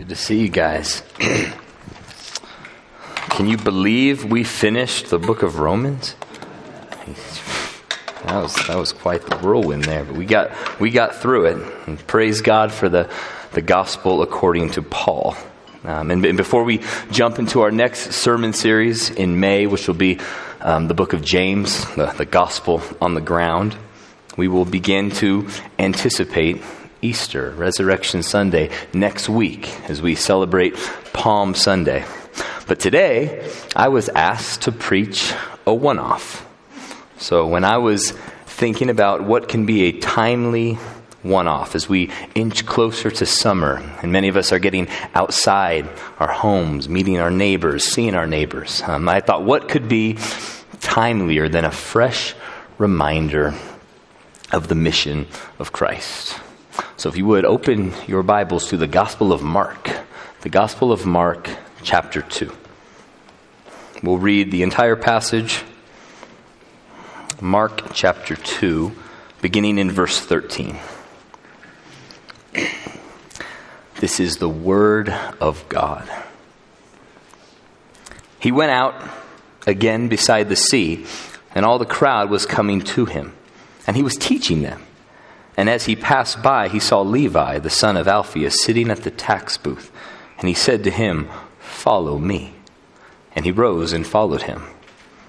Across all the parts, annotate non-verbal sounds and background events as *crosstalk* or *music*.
Good to see you guys. *clears throat* Can you believe we finished the book of Romans? That was that was quite the whirlwind there, but we got we got through it. And praise God for the the gospel according to Paul. Um, and, and, before we jump into our next sermon series in May, which will be um, the book of James, the, the gospel on the ground, we will begin to anticipate Easter, Resurrection Sunday, next week as we celebrate Palm Sunday. But today, I was asked to preach a one off. So when I was thinking about what can be a timely one off as we inch closer to summer, and many of us are getting outside our homes, meeting our neighbors, seeing our neighbors, um, I thought, what could be timelier than a fresh reminder of the mission of Christ? So if you would open your Bibles to the Gospel of Mark, the Gospel of Mark, chapter 2. We'll read the entire passage, Mark chapter 2, beginning in verse 13. This is the Word of God. He went out again beside the sea, and all the crowd was coming to him, and he was teaching them. And as he passed by, he saw Levi, the son of Alphaeus, sitting at the tax booth. And he said to him, Follow me. And he rose and followed him.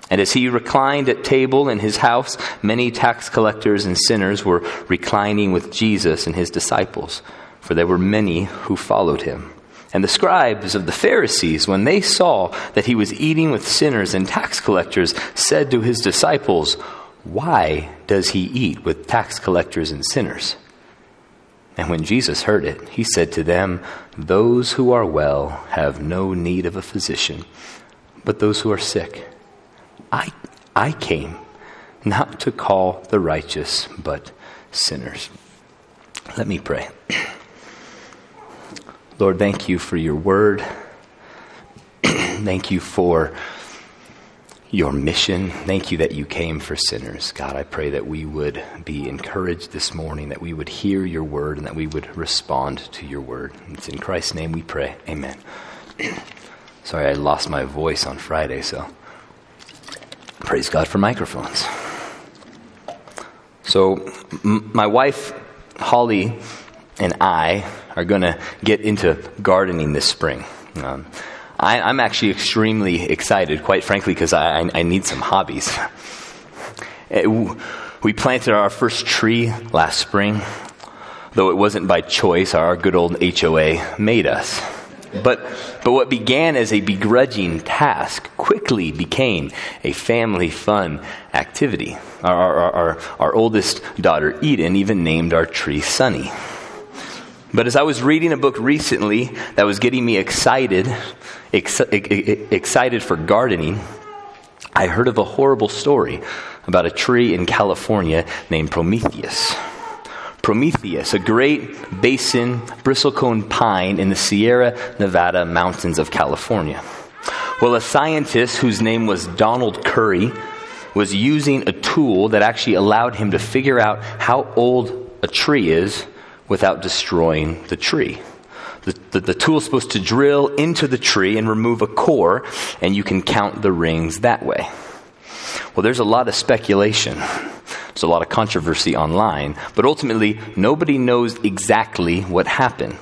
And as he reclined at table in his house, many tax collectors and sinners were reclining with Jesus and his disciples, for there were many who followed him. And the scribes of the Pharisees, when they saw that he was eating with sinners and tax collectors, said to his disciples, why does he eat with tax collectors and sinners? And when Jesus heard it, he said to them, Those who are well have no need of a physician, but those who are sick. I, I came not to call the righteous, but sinners. Let me pray. *clears throat* Lord, thank you for your word. *clears throat* thank you for your mission. Thank you that you came for sinners. God, I pray that we would be encouraged this morning, that we would hear your word, and that we would respond to your word. It's in Christ's name we pray. Amen. *clears throat* Sorry, I lost my voice on Friday, so praise God for microphones. So, m- my wife, Holly, and I are going to get into gardening this spring. Um, I, am actually extremely excited, quite frankly, because I, I, need some hobbies. *laughs* Eh, it, we planted our first tree last spring, though it wasn't by choice, our good old HOA made us. But, but what began as a begrudging task quickly became a family fun activity. Our, our, our, our oldest daughter, Eden, even named our tree Sunny. But as I was reading a book recently that was getting me excited, ex- excited for gardening, I heard of a horrible story about a tree in California named Prometheus. Prometheus, a great basin bristlecone pine in the Sierra Nevada mountains of California. Well, a scientist whose name was Donald Currey was using a tool that actually allowed him to figure out how old a tree is without destroying the tree. The, the, the tool is supposed to drill into the tree and remove a core, and you can count the rings that way. Well, there's a lot of speculation. There's a lot of controversy online, but ultimately, nobody knows exactly what happened.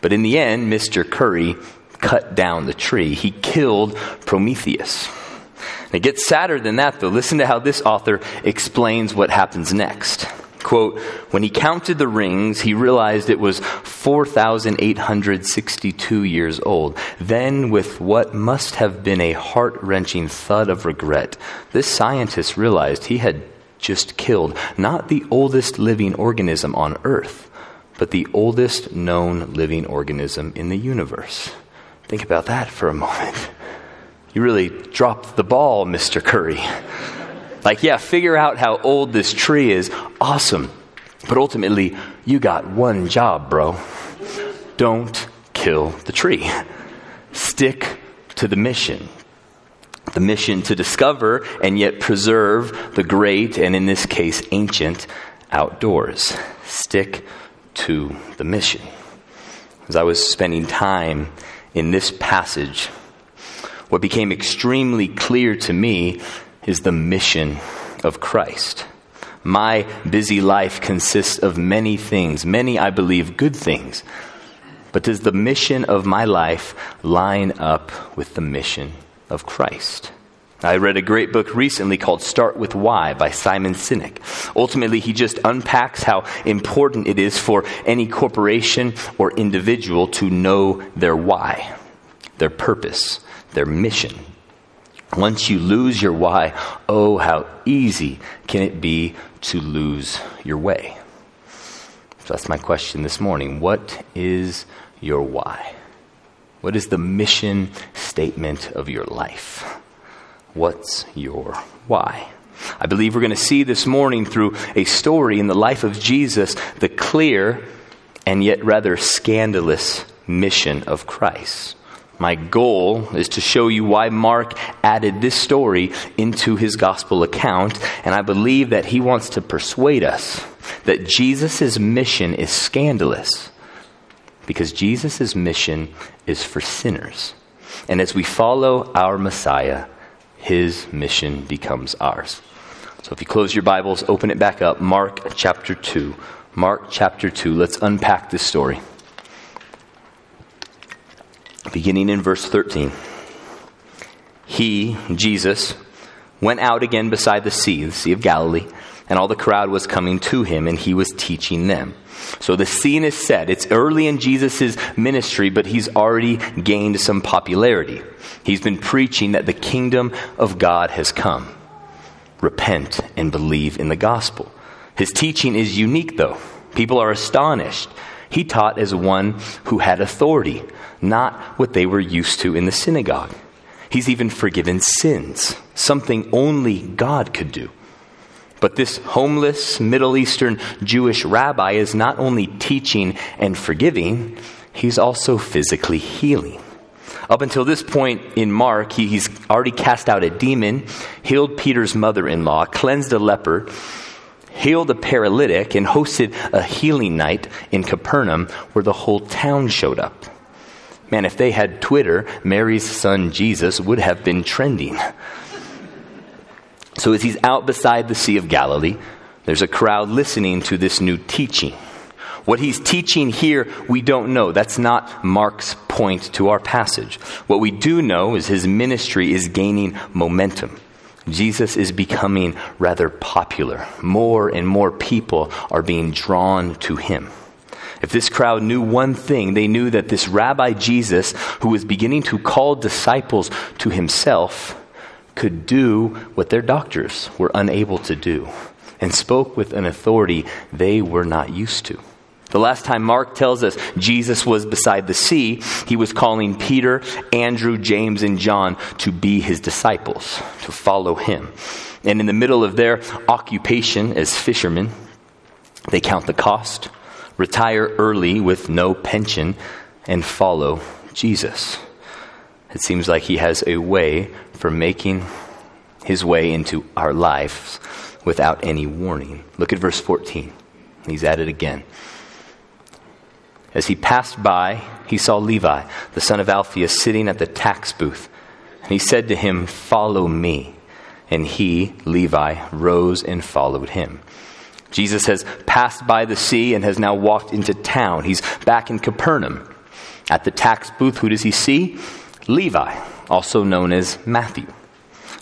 But in the end, Mr. Currey cut down the tree. He killed Prometheus. And it gets sadder than that, though. Listen to how this author explains what happens next. Quote, when he counted the rings, he realized it was 4,862 years old. Then, with what must have been a heart wrenching thud of regret, this scientist realized he had just killed not the oldest living organism on Earth, but the oldest known living organism in the universe. Think about that for a moment. You really dropped the ball, Mr. Currey. Like, yeah, figure out how old this tree is. Awesome. But ultimately, you got one job, bro. Don't kill the tree. Stick to the mission. The mission to discover and yet preserve the great, and in this case, ancient outdoors. Stick to the mission. as I was spending time in this passage, what became extremely clear to me is the mission of Christ. My busy life consists of many things, many, I believe, good things. But does the mission of my life line up with the mission of Christ? I read a great book recently called Start with Why by Simon Sinek. Ultimately, he just unpacks how important it is for any corporation or individual to know their why, their purpose, their mission. Once you lose your why, oh, how easy can it be to lose your way? So that's my question this morning. What is your why? What is the mission statement of your life? What's your why? I believe we're going to see this morning through a story in the life of Jesus the clear and yet rather scandalous mission of Christ. My goal is to show you why Mark added this story into his gospel account, and I believe that he wants to persuade us that Jesus' mission is scandalous because Jesus' mission is for sinners. And as we follow our Messiah, his mission becomes ours. So if you close your Bibles, open it back up. Mark chapter 2. Mark chapter 2. Let's unpack this story. Beginning in verse 13. He, Jesus, went out again beside the sea, the Sea of Galilee, and all the crowd was coming to him, and he was teaching them. So the scene is set. It's early in Jesus' ministry, but he's already gained some popularity. He's been preaching that the kingdom of God has come. Repent and believe in the gospel. His teaching is unique, though. People are astonished. He taught as one who had authority, not what they were used to in the synagogue. He's even forgiven sins, something only God could do. But this homeless Middle Eastern Jewish rabbi is not only teaching and forgiving, he's also physically healing. Up until this point in Mark, he, he's already cast out a demon, healed Peter's mother in law, cleansed a leper, healed a paralytic, and hosted a healing night in Capernaum where the whole town showed up. Man, if they had Twitter, Mary's son Jesus would have been trending. So as he's out beside the Sea of Galilee, there's a crowd listening to this new teaching. What he's teaching here, we don't know. That's not Mark's point to our passage. What we do know is his ministry is gaining momentum. Jesus is becoming rather popular. More and more people are being drawn to him. If this crowd knew one thing, they knew that this Rabbi Jesus, who was beginning to call disciples to himself, could do what their doctors were unable to do and spoke with an authority they were not used to. The last time Mark tells us Jesus was beside the sea, he was calling Peter, Andrew, James, and John to be his disciples, to follow him. And in the middle of their occupation as fishermen, they count the cost, retire early with no pension, and follow Jesus. It seems like he has a way for making his way into our lives without any warning. Look at verse 14. He's at it again. As he passed by, he saw Levi, the son of Alphaeus, sitting at the tax booth. And he said to him, Follow me. And he, Levi, rose and followed him. Jesus has passed by the sea and has now walked into town. He's back in Capernaum. At the tax booth, who does he see? Levi, also known as Matthew.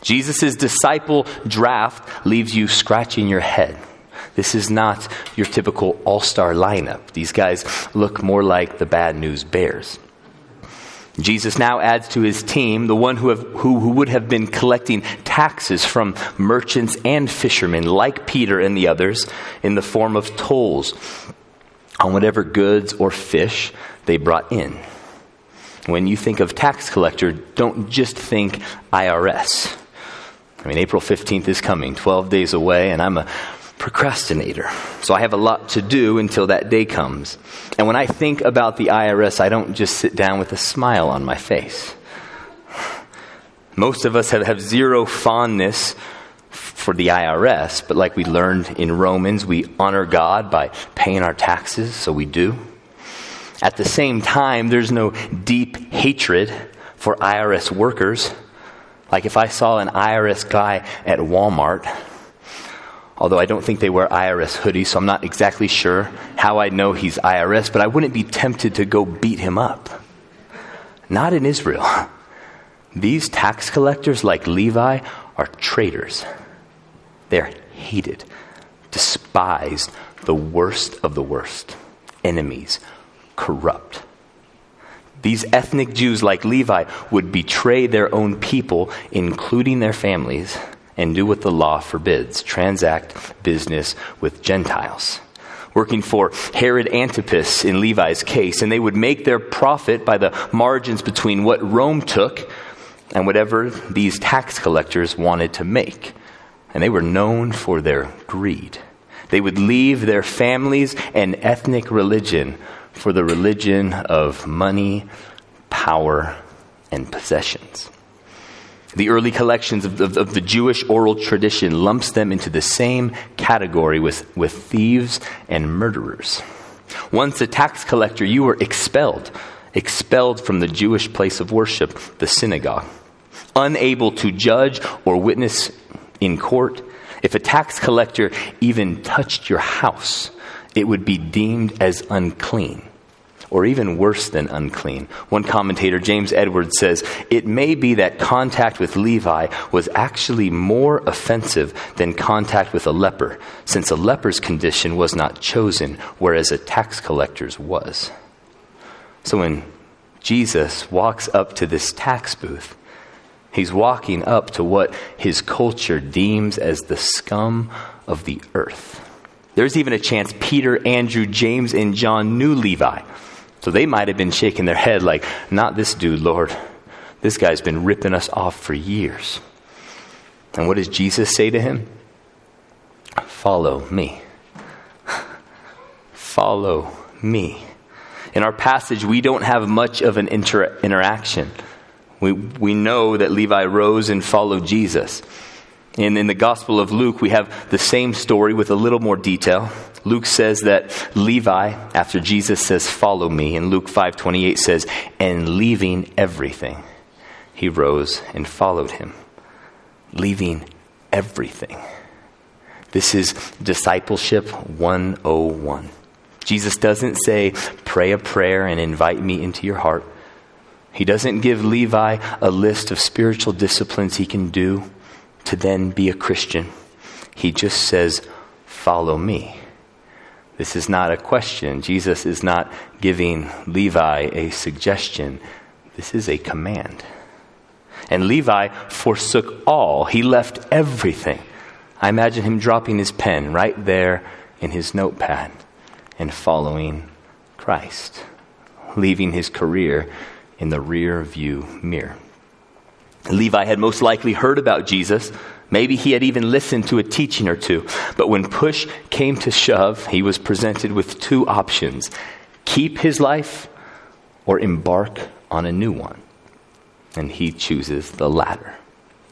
Jesus' disciple draft leaves you scratching your head. This is not your typical all star lineup. These guys look more like the bad news bears. Jesus now adds to his team the one who, have, who, who, would have been collecting taxes from merchants and fishermen, like Peter and the others, in the form of tolls on whatever goods or fish they brought in. When you think of tax collector, don't just think IRS. I mean, April 15th is coming, 12 days away, and I'm a procrastinator. So I have a lot to do until that day comes. And when I think about the IRS, I don't just sit down with a smile on my face. Most of us have, have zero fondness for the IRS, but like we learned in Romans, we honor God by paying our taxes, so we do. At the same time, there's no deep hatred for IRS workers. Like if I saw an IRS guy at Walmart, although I don't think they wear IRS hoodies, so I'm not exactly sure how I know he's IRS, but I wouldn't be tempted to go beat him up. Not in Israel. These tax collectors, like Levi, are traitors. They're hated, despised, the worst of the worst, enemies, corrupt. These ethnic Jews, like Levi, would betray their own people, including their families, and do what the law forbids transact business with Gentiles. Working for Herod Antipas in Levi's case, and they would make their profit by the margins between what Rome took and whatever these tax collectors wanted to make. And they were known for their greed. They would leave their families and ethnic religion for the religion of money, power, and possessions. The early collections of, of, of, the Jewish oral tradition lumps them into the same category with, with thieves and murderers. Once a tax collector, you were expelled, expelled from the Jewish place of worship, the synagogue. Unable to judge or witness in court, if a tax collector even touched your house, it would be deemed as unclean or even worse than unclean. One commentator, James Edwards, says it may be that contact with Levi was actually more offensive than contact with a leper, since a leper's condition was not chosen, whereas a tax collector's was. So when Jesus walks up to this tax booth, he's walking up to what his culture deems as the scum of the earth. There's even a chance Peter, Andrew, James, and John knew Levi. So they might have been shaking their head like, Not this dude, Lord. This guy's been ripping us off for years. And what does Jesus say to him? Follow me. *laughs* Follow me. In our passage, we don't have much of an inter- interaction. We, we know that Levi rose and followed Jesus. And in the Gospel of Luke, we have the same story with a little more detail. Luke says that Levi, after Jesus says, Follow me, and Luke 5.28 says, And leaving everything, he rose and followed him. Leaving everything. This is discipleship 101. Jesus doesn't say, Pray a prayer and invite me into your heart. He doesn't give Levi a list of spiritual disciplines he can do to then be a Christian. He just says, Follow me. This is not a question. Jesus is not giving Levi a suggestion. This is a command. And Levi forsook all, he left everything. I imagine him dropping his pen right there in his notepad and following Christ, leaving his career in the rear view mirror. Levi had most likely heard about Jesus. Maybe he had even listened to a teaching or two. But when push came to shove, he was presented with two options keep his life or embark on a new one. And he chooses the latter.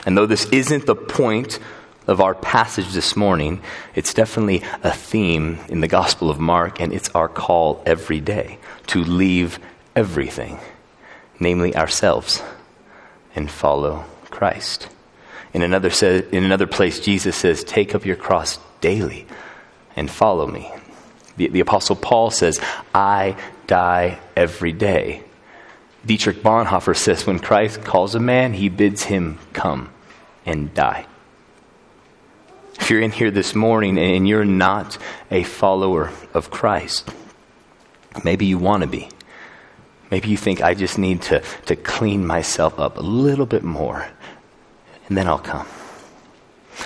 And though this isn't the point of our passage this morning, it's definitely a theme in the Gospel of Mark, and it's our call every day to leave everything, namely ourselves and follow Christ. In another, in another place, Jesus says, Take up your cross daily and follow me. The, the Apostle Paul says, I die every day. Dietrich Bonhoeffer says, When Christ calls a man, he bids him come and die. If you're in here this morning and you're not a follower of Christ, maybe you want to be. Maybe you think I just need to, to clean myself up a little bit more, and then I'll come.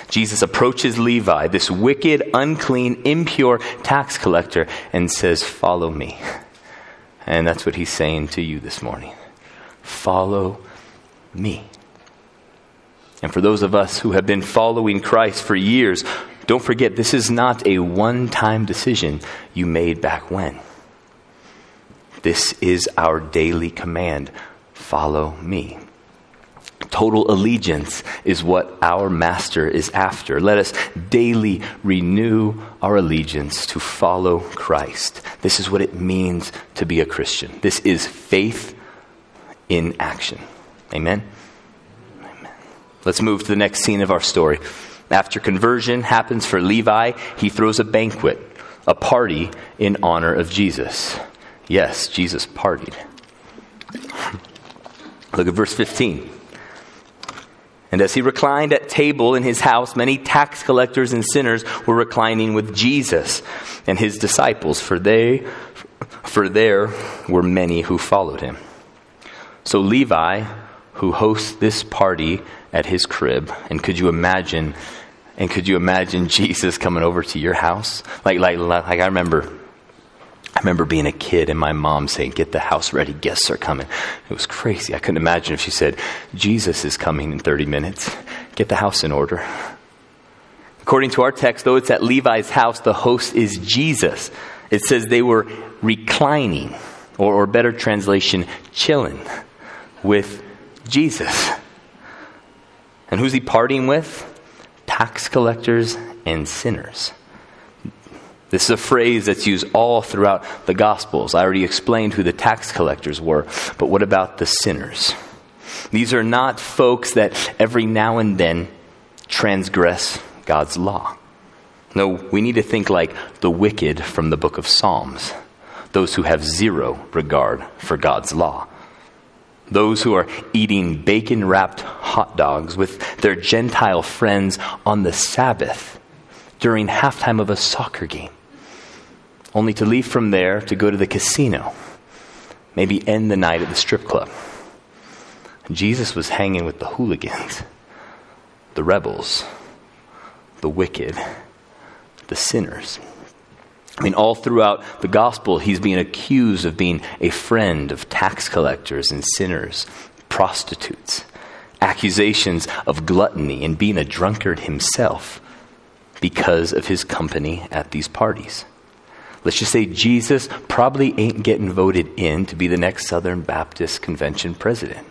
Jesus approaches Levi, this wicked, unclean, impure tax collector, and says, Follow me. And that's what he's saying to you this morning. Follow me. And for those of us who have been following Christ for years, don't forget this is not a one time decision you made back when. This is our daily command follow me. Total allegiance is what our master is after. Let us daily renew our allegiance to follow Christ. This is what it means to be a Christian. This is faith in action. Amen. Amen. Let's move to the next scene of our story. After conversion happens for Levi, he throws a banquet, a party in honor of Jesus. Yes, Jesus partied. *laughs* Look at verse 15. And as he reclined at table in his house, many tax collectors and sinners were reclining with Jesus and his disciples, for they for there were many who followed him. So Levi, who hosts this party at his crib, and could you imagine and could you imagine *laughs* Jesus coming over to your house? Like like like I remember remember being a kid and my mom saying, Get the house ready, guests are coming. It was crazy. I couldn't imagine if she said, Jesus is coming in 30 minutes, get the house in order. According to our text, though it's at Levi's house, the host is Jesus. It says they were reclining, or, or better translation, chilling with Jesus. And who's he partying with? Tax collectors and sinners. This is a phrase that's used all throughout the Gospels. I already explained who the tax collectors were, but what about the sinners? These are not folks that every now and then transgress God's law. No, we need to think like the wicked from the book of Psalms, those who have zero regard for God's law. Those who are eating bacon wrapped hot dogs with their Gentile friends on the Sabbath during halftime of a soccer game only to leave from there to go to the casino, maybe end the night at the strip club. Jesus was hanging with the hooligans, the rebels, the wicked, the sinners. I mean, all throughout the gospel, he's being accused of being a friend of tax collectors and sinners, prostitutes, accusations of gluttony and being a drunkard himself because of his company at these parties. Let's just say Jesus probably ain't getting voted in to be the next Southern Baptist Convention president.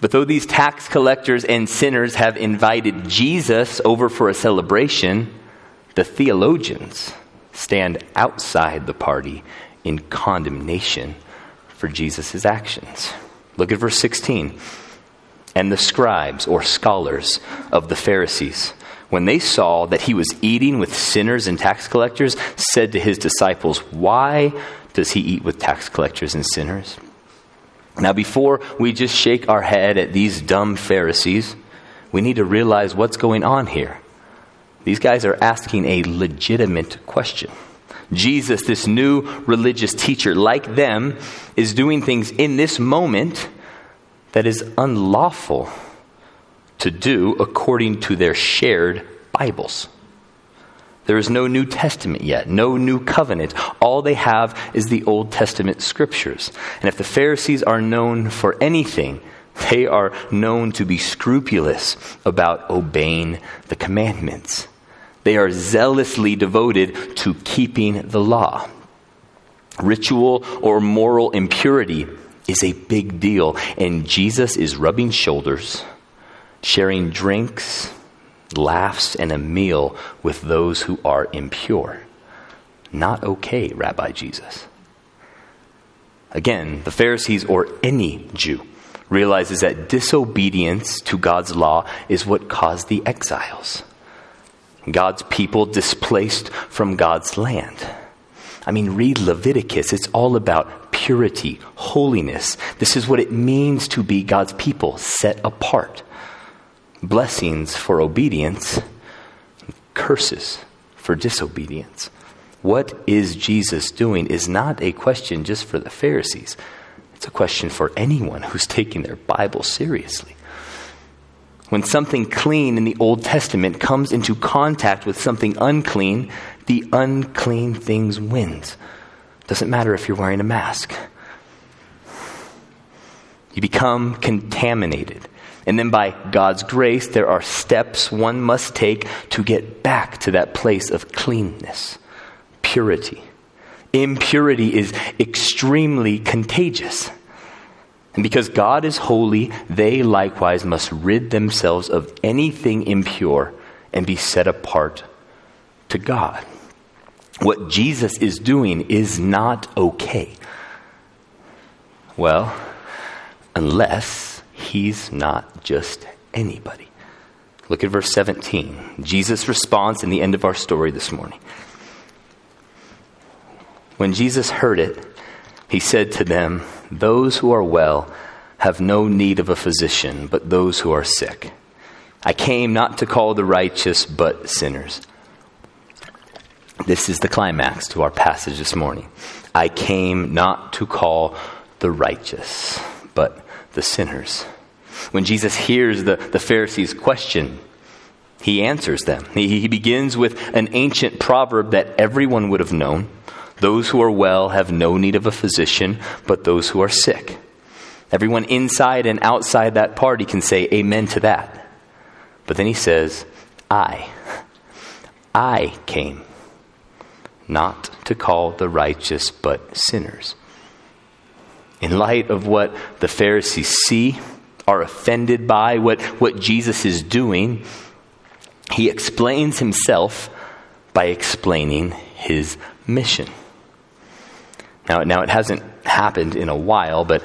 But though these tax collectors and sinners have invited Jesus over for a celebration, the theologians stand outside the party in condemnation for Jesus' actions. Look at verse 16. And the scribes or scholars of the Pharisees when they saw that he was eating with sinners and tax collectors, said to his disciples, Why does he eat with tax collectors and sinners? Now, before we just shake our head at these dumb Pharisees, we need to realize what's going on here. These guys are asking a legitimate question. Jesus, this new religious teacher, like them, is doing things in this moment that is unlawful to do according to their shared Bibles. There is no New Testament yet, no new covenant. All they have is the Old Testament scriptures. And if the Pharisees are known for anything, they are known to be scrupulous about obeying the commandments. They are zealously devoted to keeping the law. Ritual or moral impurity is a big deal, and Jesus is rubbing shoulders sharing drinks, laughs, and a meal with those who are impure. Not okay, Rabbi Jesus. Again, the Pharisees or any Jew realizes that disobedience to God's law is what caused the exiles. God's people displaced from God's land. I mean, read Leviticus. It's all about purity, holiness. This is what it means to be God's people, set apart blessings for obedience, curses for disobedience. What is Jesus doing is not a question just for the Pharisees. It's a question for anyone who's taking their Bible seriously. When something clean in the Old Testament comes into contact with something unclean, the unclean things wins. Doesn't matter if you're wearing a mask. You become contaminated. And then by God's grace, there are steps one must take to get back to that place of cleanness, purity. Impurity is extremely contagious. And because God is holy, they likewise must rid themselves of anything impure and be set apart to God. What Jesus is doing is not okay. Well, unless he's not just anybody. Look at verse 17. Jesus responds in the end of our story this morning. When Jesus heard it, he said to them, Those who are well have no need of a physician, but those who are sick. I came not to call the righteous, but sinners. This is the climax to our passage this morning. I came not to call the righteous, but the sinners. When Jesus hears the, the Pharisees' question, he answers them. He, he begins with an ancient proverb that everyone would have known Those who are well have no need of a physician, but those who are sick. Everyone inside and outside that party can say amen to that. But then he says, I. I came not to call the righteous, but sinners. In light of what the Pharisees see, are offended by, what, what Jesus is doing, he explains himself by explaining his mission. Now, now it hasn't happened in a while, but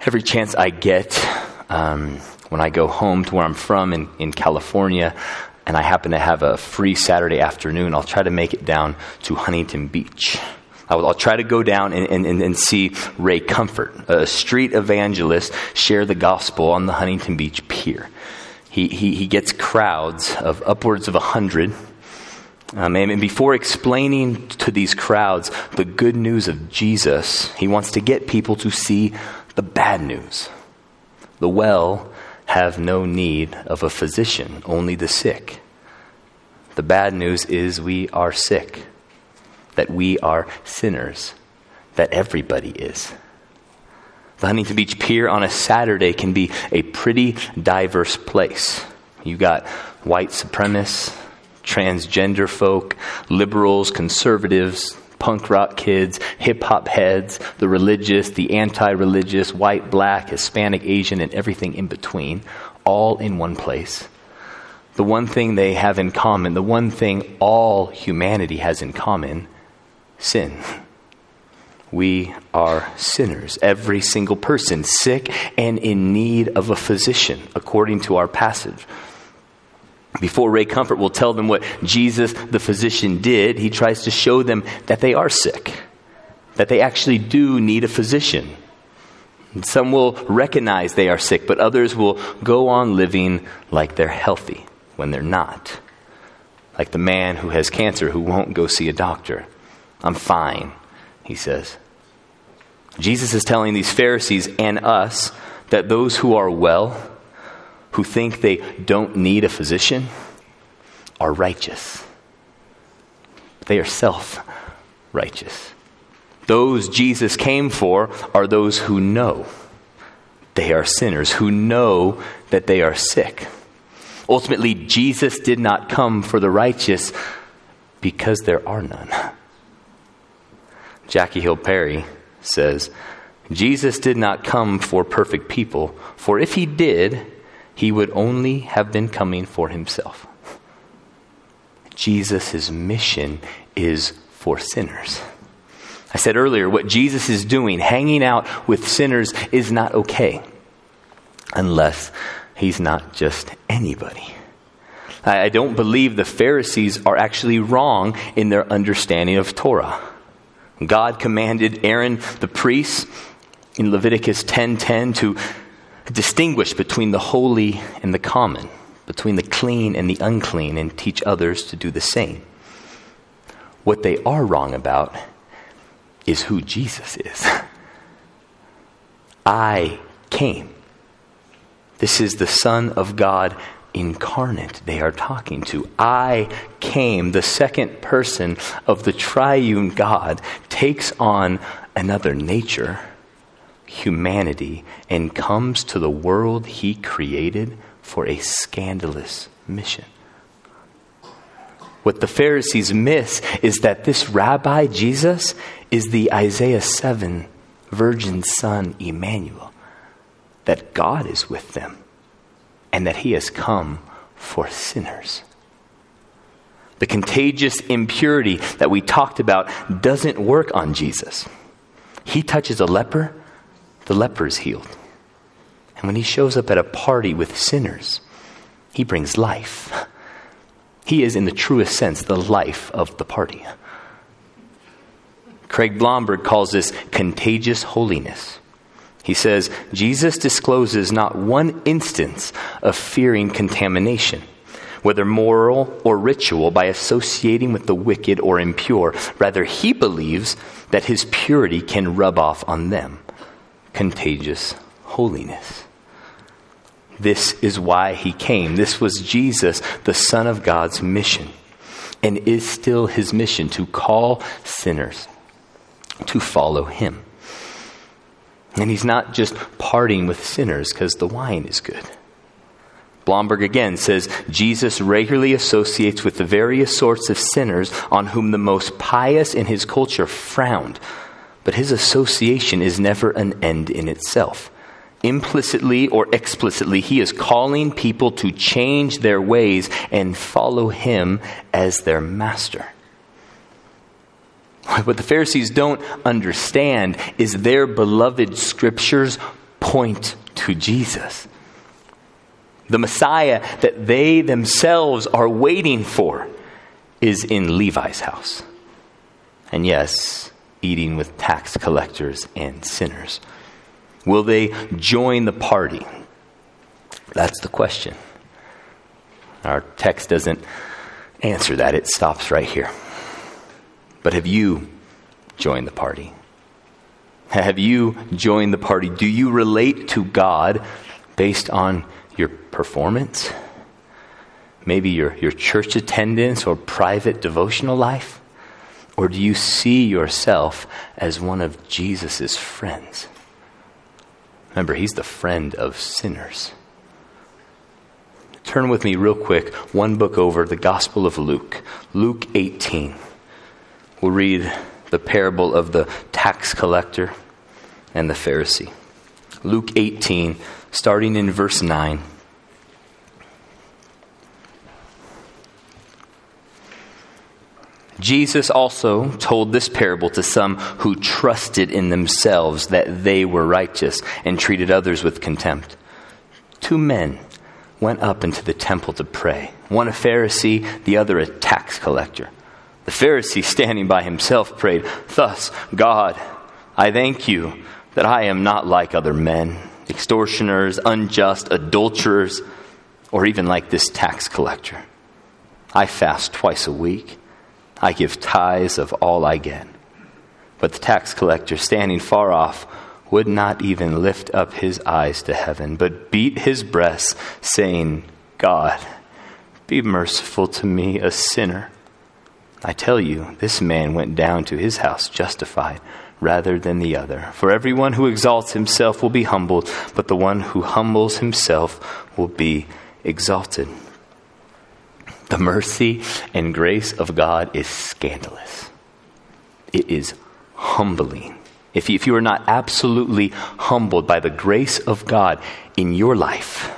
every chance I get um, when I go home to where I'm from in, in California, and I happen to have a free Saturday afternoon, I'll try to make it down to Huntington Beach. I'll, I'll try to go down and, and, and see Ray Comfort, a street evangelist, share the gospel on the Huntington Beach pier. He, he, he gets crowds of upwards of a hundred. Um, and before explaining to these crowds the good news of Jesus, he wants to get people to see the bad news. The well have no need of a physician, only the sick. The bad news is we are sick, that we are sinners, that everybody is. The Huntington Beach Pier on a Saturday can be a pretty diverse place. You got white supremacists, transgender folk, liberals, conservatives, punk rock kids, hip hop heads, the religious, the anti religious, white, black, Hispanic, Asian, and everything in between, all in one place. The one thing they have in common, the one thing all humanity has in common sin. We are sinners, every single person, sick and in need of a physician, according to our passage. Before Ray Comfort will tell them what Jesus, the physician, did, he tries to show them that they are sick, that they actually do need a physician. Some will recognize they are sick, but others will go on living like they're healthy when they're not. Like the man who has cancer who won't go see a doctor. I'm fine, he says. Jesus is telling these Pharisees and us that those who are well, who think they don't need a physician are righteous. They are self righteous. Those Jesus came for are those who know they are sinners, who know that they are sick. Ultimately, Jesus did not come for the righteous because there are none. Jackie Hill Perry says, Jesus did not come for perfect people, for if he did, he would only have been coming for himself. Jesus' mission is for sinners. I said earlier, what Jesus is doing, hanging out with sinners, is not okay unless he's not just anybody. I don't believe the Pharisees are actually wrong in their understanding of Torah. God commanded Aaron the priest in Leviticus 10:10 to distinguish between the holy and the common, between the clean and the unclean, and teach others to do the same. What they are wrong about is who Jesus is. *laughs* I came. This is the Son of God incarnate they are talking to. I came, the second person of the triune God, takes on another nature humanity and comes to the world he created for a scandalous mission. What the Pharisees miss is that this rabbi, Jesus, is the Isaiah 7 virgin son, Emmanuel. that God is with them and that he has come for sinners. The contagious impurity that we talked about doesn't work on Jesus. He touches a leper, the leper is healed. And when he shows up at a party with sinners, he brings life. He is, in the truest sense, the life of the party. Craig Blomberg calls this contagious holiness. He says Jesus discloses not one instance of fearing contamination, whether moral or ritual, by associating with the wicked or impure. Rather, he believes that his purity can rub off on them. Contagious holiness. This is why he came. This was Jesus, the Son of God's mission, and is still his mission to call sinners to follow him. And he's not just parting with sinners because the wine is good. Blomberg again says Jesus regularly associates with the various sorts of sinners on whom the most pious in his culture frowned, but his association is never an end in itself implicitly or explicitly, he is calling people to change their ways and follow him as their master. What the Pharisees don't understand is their beloved scriptures point to Jesus. The Messiah that they themselves are waiting for is in Levi's house. And yes, eating with tax collectors and sinners. Will they join the party? That's the question. Our text doesn't answer that, it stops right here. But have you joined the party? Have you joined the party? Do you relate to God based on your performance? Maybe your, your church attendance or private devotional life? Or do you see yourself as one of Jesus' friends? Remember, he's the friend of sinners. Turn with me, real quick, one book over, the Gospel of Luke, Luke 18. We'll read the parable of the tax collector and the Pharisee. Luke 18, starting in verse 9. Jesus also told this parable to some who trusted in themselves that they were righteous and treated others with contempt. Two men went up into the temple to pray, one a Pharisee, the other a tax collector. The Pharisee, standing by himself, prayed, Thus, God, I thank you that I am not like other men, extortioners, unjust, adulterers, or even like this tax collector. I fast twice a week. I give tithes of all I get. But the tax collector, standing far off, would not even lift up his eyes to heaven, but beat his breast, saying, God, be merciful to me, a sinner. I tell you, this man went down to his house justified rather than the other. For everyone who exalts himself will be humbled, but the one who humbles himself will be exalted. The mercy and grace of God is scandalous. It is humbling. If you, if you are not absolutely humbled by the grace of God in your life,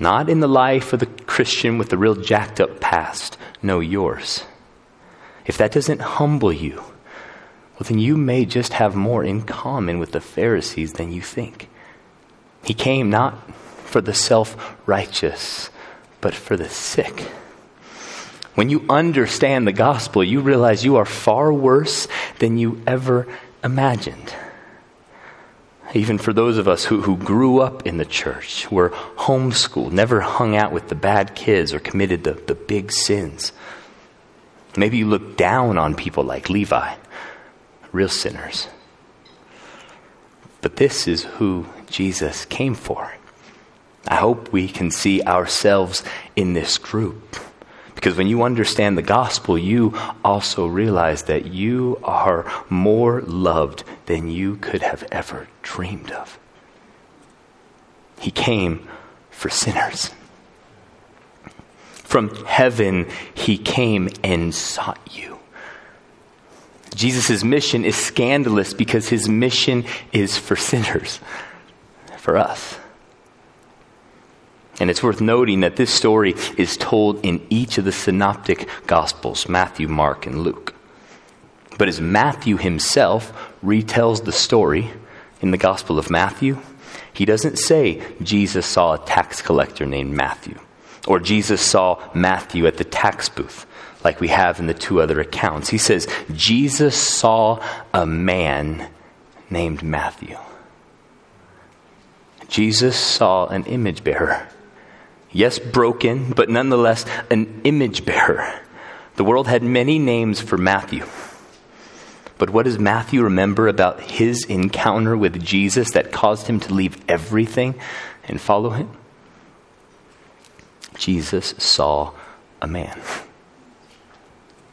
not in the life of the Christian with the real jacked up past, no, yours. If that doesn't humble you, well, then you may just have more in common with the Pharisees than you think. He came not for the self righteous, but for the sick. When you understand the gospel, you realize you are far worse than you ever imagined. Even for those of us who, who grew up in the church, were homeschooled, never hung out with the bad kids or committed the, the big sins. Maybe you look down on people like Levi, real sinners. But this is who Jesus came for. I hope we can see ourselves in this group. Because when you understand the gospel, you also realize that you are more loved than you could have ever dreamed of. He came for sinners. From heaven, he came and sought you. Jesus' mission is scandalous because his mission is for sinners for us. And it's worth noting that this story is told in each of the synoptic gospels Matthew, Mark, and Luke. But as Matthew himself retells the story in the Gospel of Matthew, he doesn't say Jesus saw a tax collector named Matthew, or Jesus saw Matthew at the tax booth, like we have in the two other accounts. He says Jesus saw a man named Matthew. Jesus saw an image bearer. Yes, broken, but nonetheless an image bearer. The world had many names for Matthew. But what does Matthew remember about his encounter with Jesus that caused him to leave everything and follow him? Jesus saw a man.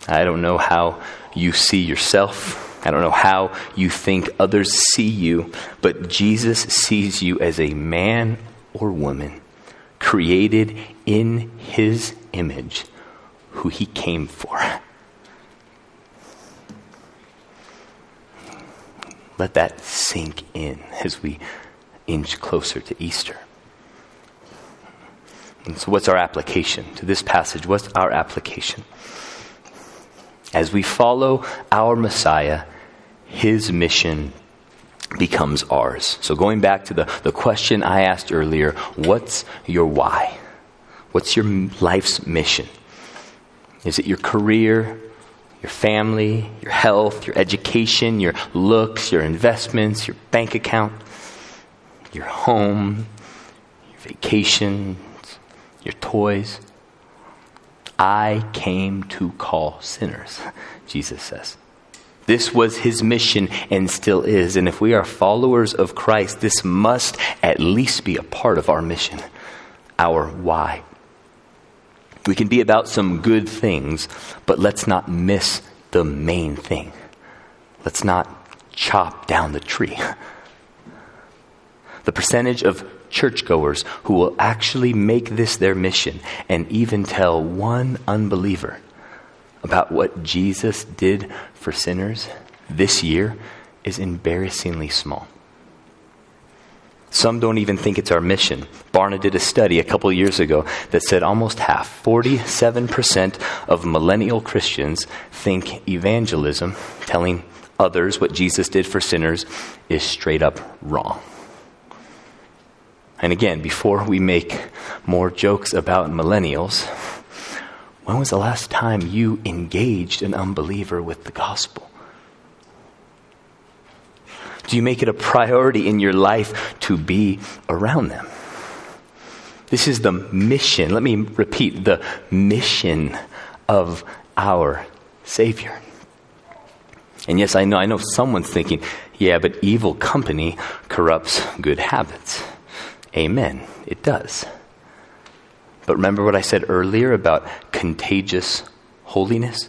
I don't know how you see yourself. I don't know how you think others see you, but Jesus sees you as a man or woman created in his image who he came for. Let that sink in as we inch closer to Easter. And so, what's our application to this passage? What's our application? As we follow our Messiah, his mission becomes ours. So, going back to the, the question I asked earlier what's your why? What's your life's mission? Is it your career, your family, your health, your education, your looks, your investments, your bank account, your home, your vacations, your toys? I came to call sinners, *laughs* Jesus says. This was his mission and still is. And if we are followers of Christ, this must at least be a part of our mission, our why. We can be about some good things, but let's not miss the main thing. Let's not chop down the tree. The percentage of churchgoers who will actually make this their mission and even tell one unbeliever about what Jesus did for sinners this year is embarrassingly small. Some don't even think it's our mission. Barna did a study a couple years ago that said almost half, 47% of millennial Christians think evangelism, telling others what Jesus did for sinners, is straight up wrong. And again, before we make more jokes about millennials, when was the last time you engaged an unbeliever with the gospel? Do you make it a priority in your life to be around them? This is the mission. Let me repeat the mission of our Savior. And yes, I know, I know someone's thinking, yeah, but evil company corrupts good habits. Amen. It does. But remember what I said earlier about contagious holiness?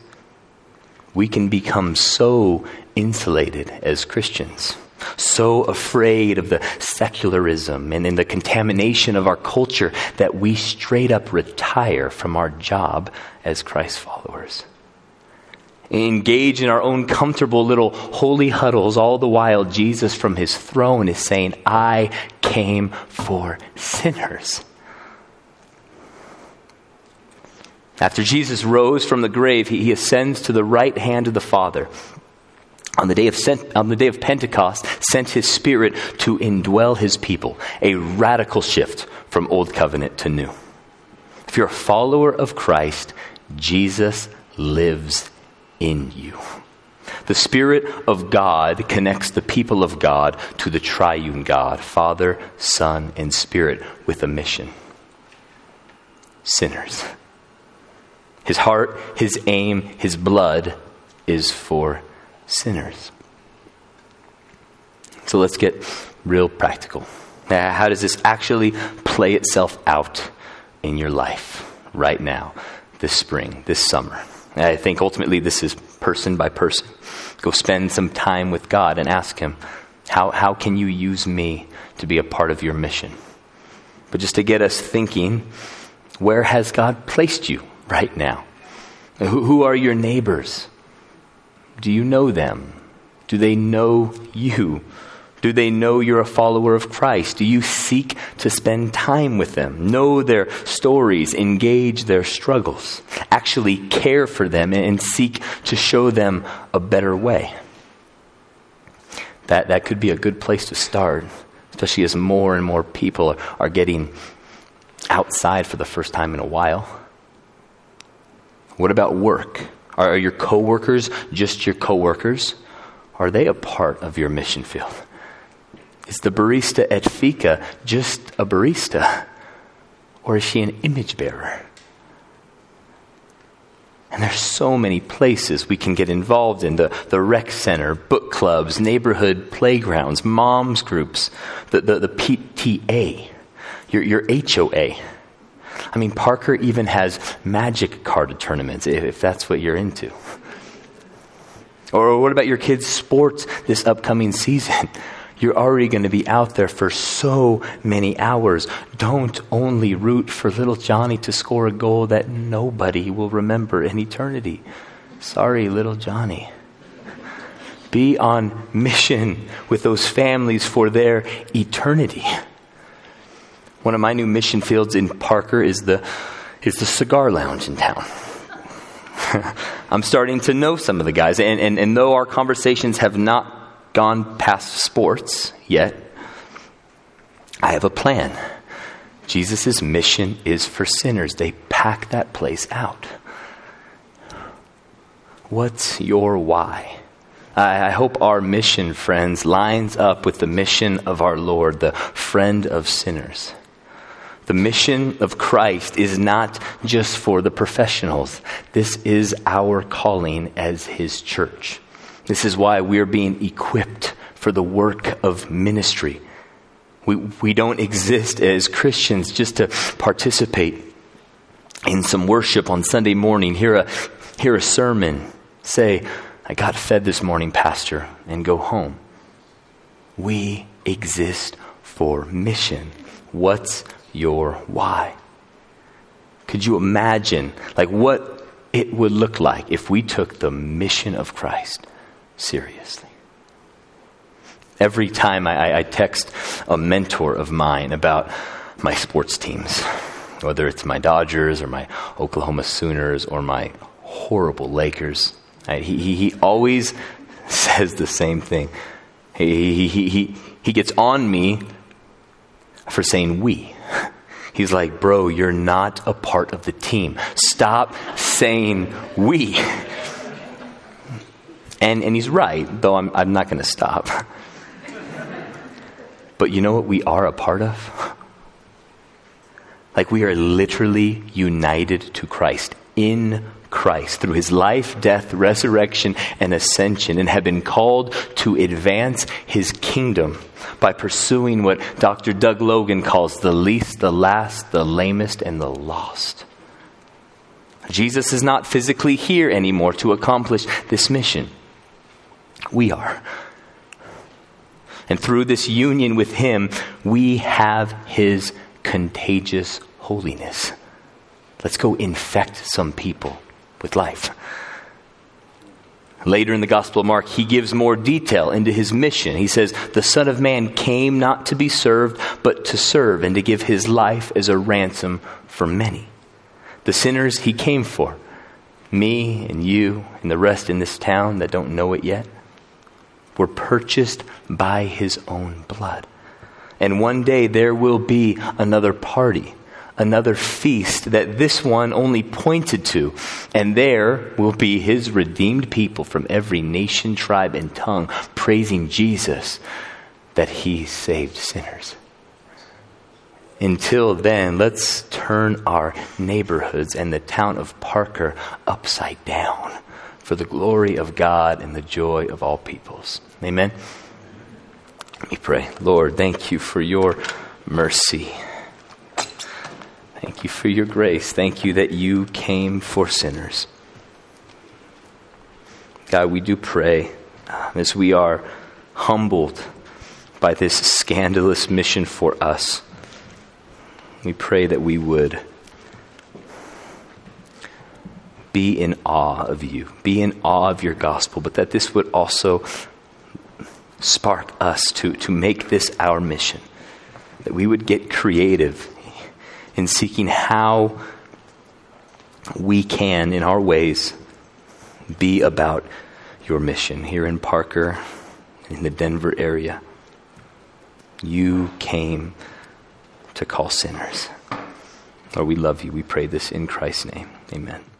We can become so insulated as Christians, so afraid of the secularism and in the contamination of our culture that we straight up retire from our job as Christ followers. Engage in our own comfortable little holy huddles, all the while Jesus from his throne is saying, I came for sinners. After Jesus rose from the grave, he, he ascends to the right hand of the Father. On the, day of, on the day of Pentecost, sent his Spirit to indwell his people, a radical shift from Old Covenant to New. If you're a follower of Christ, Jesus lives in you. The Spirit of God connects the people of God to the triune God, Father, Son, and Spirit, with a mission sinners. His heart, his aim, his blood is for sinners. So let's get real practical. Now, how does this actually play itself out in your life right now, this spring, this summer? I think ultimately this is person by person. Go spend some time with God and ask Him, how, how can you use me to be a part of your mission? But just to get us thinking, where has God placed you right now? Who, are your neighbors? Do you know them? Do they know you? Do they know you're a follower of Christ? Do you seek to spend time with them, know their stories, engage their struggles, actually care for them, and seek to show them a better way? That, that could be a good place to start, especially as more and more people are getting outside for the first time in a while. What about work? Are your coworkers just your coworkers? Are they a part of your mission field? Is the barista at Fika just a barista? Or is she an image bearer? And there's so many places we can get involved in the, the rec center, book clubs, neighborhood playgrounds, moms groups, the, the, the PTA, your, your HOA. I mean, Parker even has magic card tournaments, if, that's what you're into. Or what about your kids' sports this upcoming season? *laughs* You're already going to be out there for so many hours. Don't only root for little Johnny to score a goal that nobody will remember in eternity. Sorry, little Johnny. Be on mission with those families for their eternity. One of my new mission fields in Parker is the, is the cigar lounge in town. *laughs* I'm starting to know some of the guys, and, and, and though our conversations have not gone past sports yet. I have a plan. Jesus' mission is for sinners. They pack that place out. What's your why? I, I hope our mission, friends, lines up with the mission of our Lord, the friend of sinners. The mission of Christ is not just for the professionals. This is our calling as His church. This is why we're being equipped for the work of ministry. We, we don't exist as Christians just to participate in some worship on Sunday morning, hear a, hear a sermon, say, I got fed this morning, Pastor, and go home. We exist for mission. What's your why? Could you imagine, like, what it would look like if we took the mission of Christ seriously. Every time I, I, text a mentor of mine about my sports teams, whether it's my Dodgers or my Oklahoma Sooners or my horrible Lakers, he, he, he always *laughs* says the same thing. He, he, he, he gets on me for saying we. He's like, bro, you're not a part of the team. Stop saying we. And, and he's right, though I'm, I'm not going to stop. but you know what we are a part of? Like we are literally united to Christ, in Christ, through his life, death, resurrection, and ascension, and have been called to advance his kingdom by pursuing what Dr. Doug Logan calls the least, the last, the lamest, and the lost. Jesus is not physically here anymore to accomplish this mission. We are. And through this union with Him, we have His contagious holiness. Let's go infect some people with life. Later in the Gospel of Mark, he gives more detail into his mission. He says, The Son of Man came not to be served, but to serve and to give his life as a ransom for many. The sinners he came for, me and you and the rest in this town that don't know it yet were purchased by his own blood. And one day there will be another party, another feast that this one only pointed to. And there will be his redeemed people from every nation, tribe, and tongue praising Jesus that he saved sinners. Until then, let's turn our neighborhoods and the town of Parker upside down for the glory of God and the joy of all peoples. Amen. Let me pray. Lord, thank you for your mercy. Thank you for your grace. Thank you that you came for sinners. God, we do pray um, as we are humbled by this scandalous mission for us. We pray that we would be in awe of you, be in awe of your gospel, but that this would also spark us to, to make this our mission. That we would get creative in seeking how we can, in our ways, be about your mission here in Parker, in the Denver area. You came to call sinners. Lord, we love you. We pray this in Christ's name. Amen.